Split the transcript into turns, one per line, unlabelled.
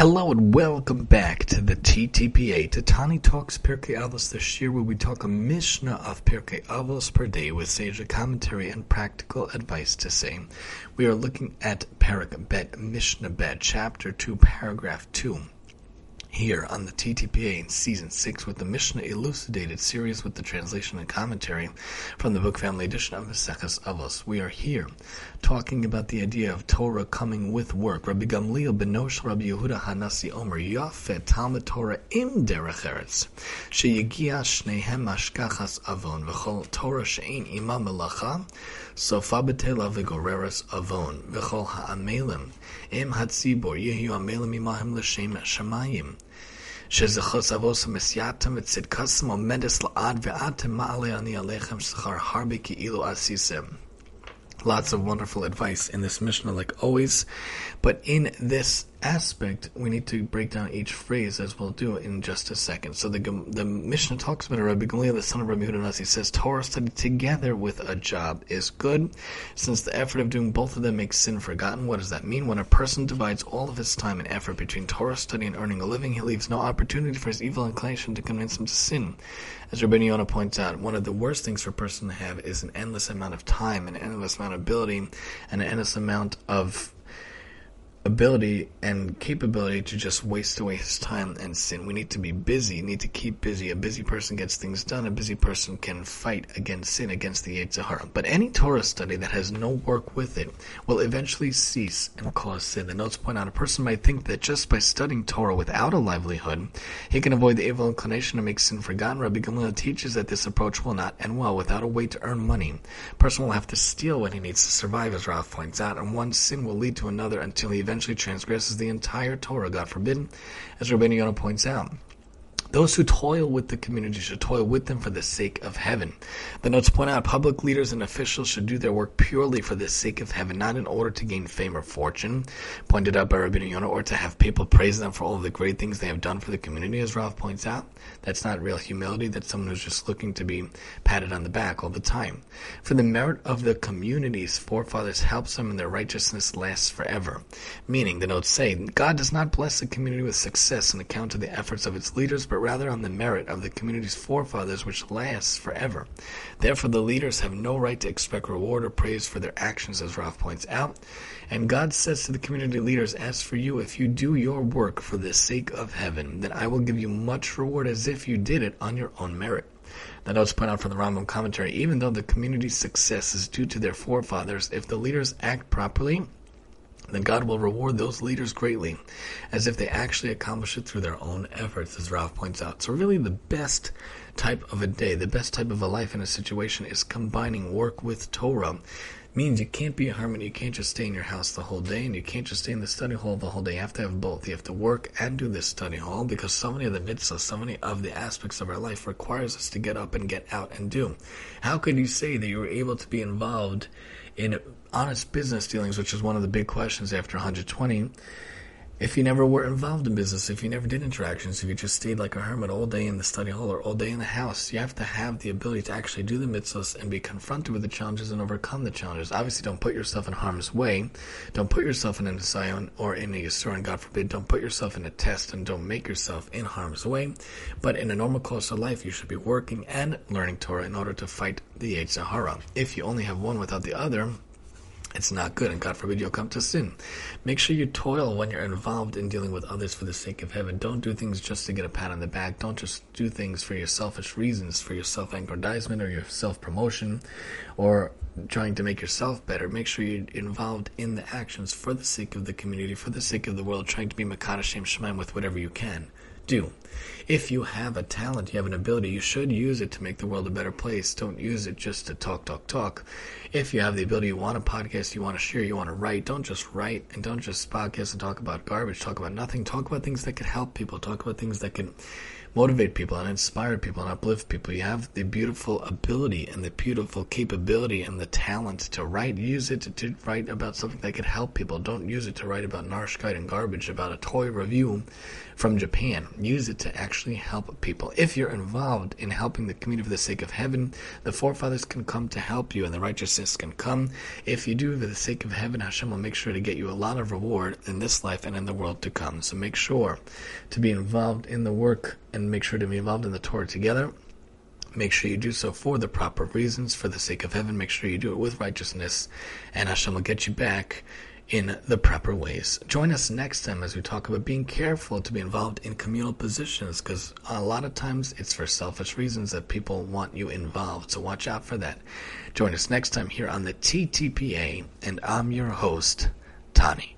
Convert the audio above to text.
Hello and welcome back to the TTPA, to Tani Talks Pirkei Avos this year, where we talk a Mishnah of Pirkei Avos per day with sage commentary and practical advice to say. We are looking at Perek Bet, Mishnah Bet, Chapter 2, Paragraph 2 here on the TTPA in Season 6 with the Mishnah Elucidated series with the translation and commentary from the book family edition of Maseches Avos. We are here talking about the idea of Torah coming with work. Rabbi Gamliel Benosh Rabbi Yehuda Hanasi Omer Yafet Talmud Torah im Derech Eretz Sheyigia Shnehem Ashkachas Avon V'chol Torah She'in Ima Melacha Sofa Betela V'goreres Avon V'chol Ha'amelim Im Hatzibor Yehu Amelim Imahem L'Shem Shemayim Lots of wonderful advice in this Mishnah, like always. But in this aspect, we need to break down each phrase as we'll do in just a second. So the the Mishnah talks about Rabbi Gamliel, the son of Rabbi Yehuda Nasi, says Torah study together with a job is good, since the effort of doing both of them makes sin forgotten. What does that mean? When a person divides all of his time and effort between Torah study and earning a living, he leaves no opportunity for his evil inclination to convince him to sin. As Rabbi Yonah points out, one of the worst things for a person to have is an endless amount of time, an endless amount of ability, and an endless amount of ability and capability to just waste away his time and sin. We need to be busy, need to keep busy. A busy person gets things done. A busy person can fight against sin, against the Yetzer Hara. But any Torah study that has no work with it will eventually cease and cause sin. The notes point out a person might think that just by studying Torah without a livelihood, he can avoid the evil inclination to make sin forgotten. Rabbi Gamliel teaches that this approach will not end well. Without a way to earn money, a person will have to steal when he needs to survive, as Rav points out, and one sin will lead to another until he eventually transgresses the entire Torah, God forbid, as Rabbeinu Yonah points out. Those who toil with the community should toil with them for the sake of heaven. The notes point out public leaders and officials should do their work purely for the sake of heaven, not in order to gain fame or fortune, pointed out by Rabbi Yonah, or to have people praise them for all the great things they have done for the community, as Rav points out. That's not real humility. That's someone who's just looking to be patted on the back all the time. For the merit of the community's forefathers helps them and their righteousness lasts forever. Meaning, the notes say, God does not bless the community with success on account of the efforts of its leaders, but rather on the merit of the community's forefathers, which lasts forever. Therefore, the leaders have no right to expect reward or praise for their actions, as Rav points out. And God says to the community leaders, As for you, if you do your work for the sake of heaven, then I will give you much reward as if you did it on your own merit. The notes point out from the Rambam commentary, even though the community's success is due to their forefathers, if the leaders act properly, then God will reward those leaders greatly, as if they actually accomplish it through their own efforts, as Rav points out. So, really, the best type of a day, the best type of a life in a situation is combining work with Torah. Means you can't be a hermit, you can't just stay in your house the whole day, and you can't just stay in the study hall the whole day. You have to have both. You have to work and do this study hall because so many of the mitzvahs, so many of the aspects of our life requires us to get up and get out and do. How could you say that you were able to be involved in honest business dealings, which is one of the big questions after 120, if you never were involved in business, if you never did interactions, if you just stayed like a hermit all day in the study hall or all day in the house, you have to have the ability to actually do the mitzvahs and be confronted with the challenges and overcome the challenges. Obviously, don't put yourself in harm's way. Don't put yourself in a Zion or in a Yisur, and God forbid, don't put yourself in a test and don't make yourself in harm's way. But in a normal course of life, you should be working and learning Torah in order to fight the Yetzer Hara. If you only have one without the other, it's not good, and God forbid you'll come to sin. Make sure you toil when you're involved in dealing with others for the sake of heaven. Don't do things just to get a pat on the back. Don't just do things for your selfish reasons, for your self aggrandizement or your self promotion, or trying to make yourself better. Make sure you're involved in the actions for the sake of the community, for the sake of the world, trying to be Makadashim Shemaim with whatever you can do. If you have a talent, you have an ability, you should use it to make the world a better place. Don't use it just to talk, talk, talk. If you have the ability, you want a podcast, you want to share, you want to write, don't just write and don't just podcast and talk about garbage, talk about nothing. Talk about things that can help people, talk about things that can motivate people and inspire people and uplift people. You have the beautiful ability and the beautiful capability and the talent to write. Use it to, to write about something that could help people. Don't use it to write about narishkeit and garbage, about a toy review from Japan. Use it to actually help people. If you're involved in helping the community for the sake of heaven, the forefathers can come to help you and the righteousness can come. If you do for the sake of heaven, Hashem will make sure to get you a lot of reward in this life and in the world to come. So make sure to be involved in the work and make sure to be involved in the Torah together. Make sure you do so for the proper reasons, for the sake of heaven. Make sure you do it with righteousness, and Hashem will get you back in the proper ways. Join us next time as we talk about being careful to be involved in communal positions because a lot of times it's for selfish reasons that people want you involved. So watch out for that. Join us next time here on the TTPA, and I'm your host, Tani.